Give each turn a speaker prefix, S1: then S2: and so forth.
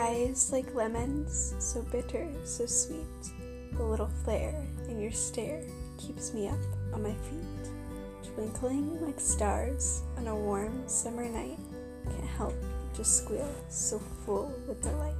S1: eyes like lemons, so bitter, so sweet. The little flare in your stare keeps me up on my feet. Twinkling like stars on a warm summer night, can't help but just squeal so full with delight.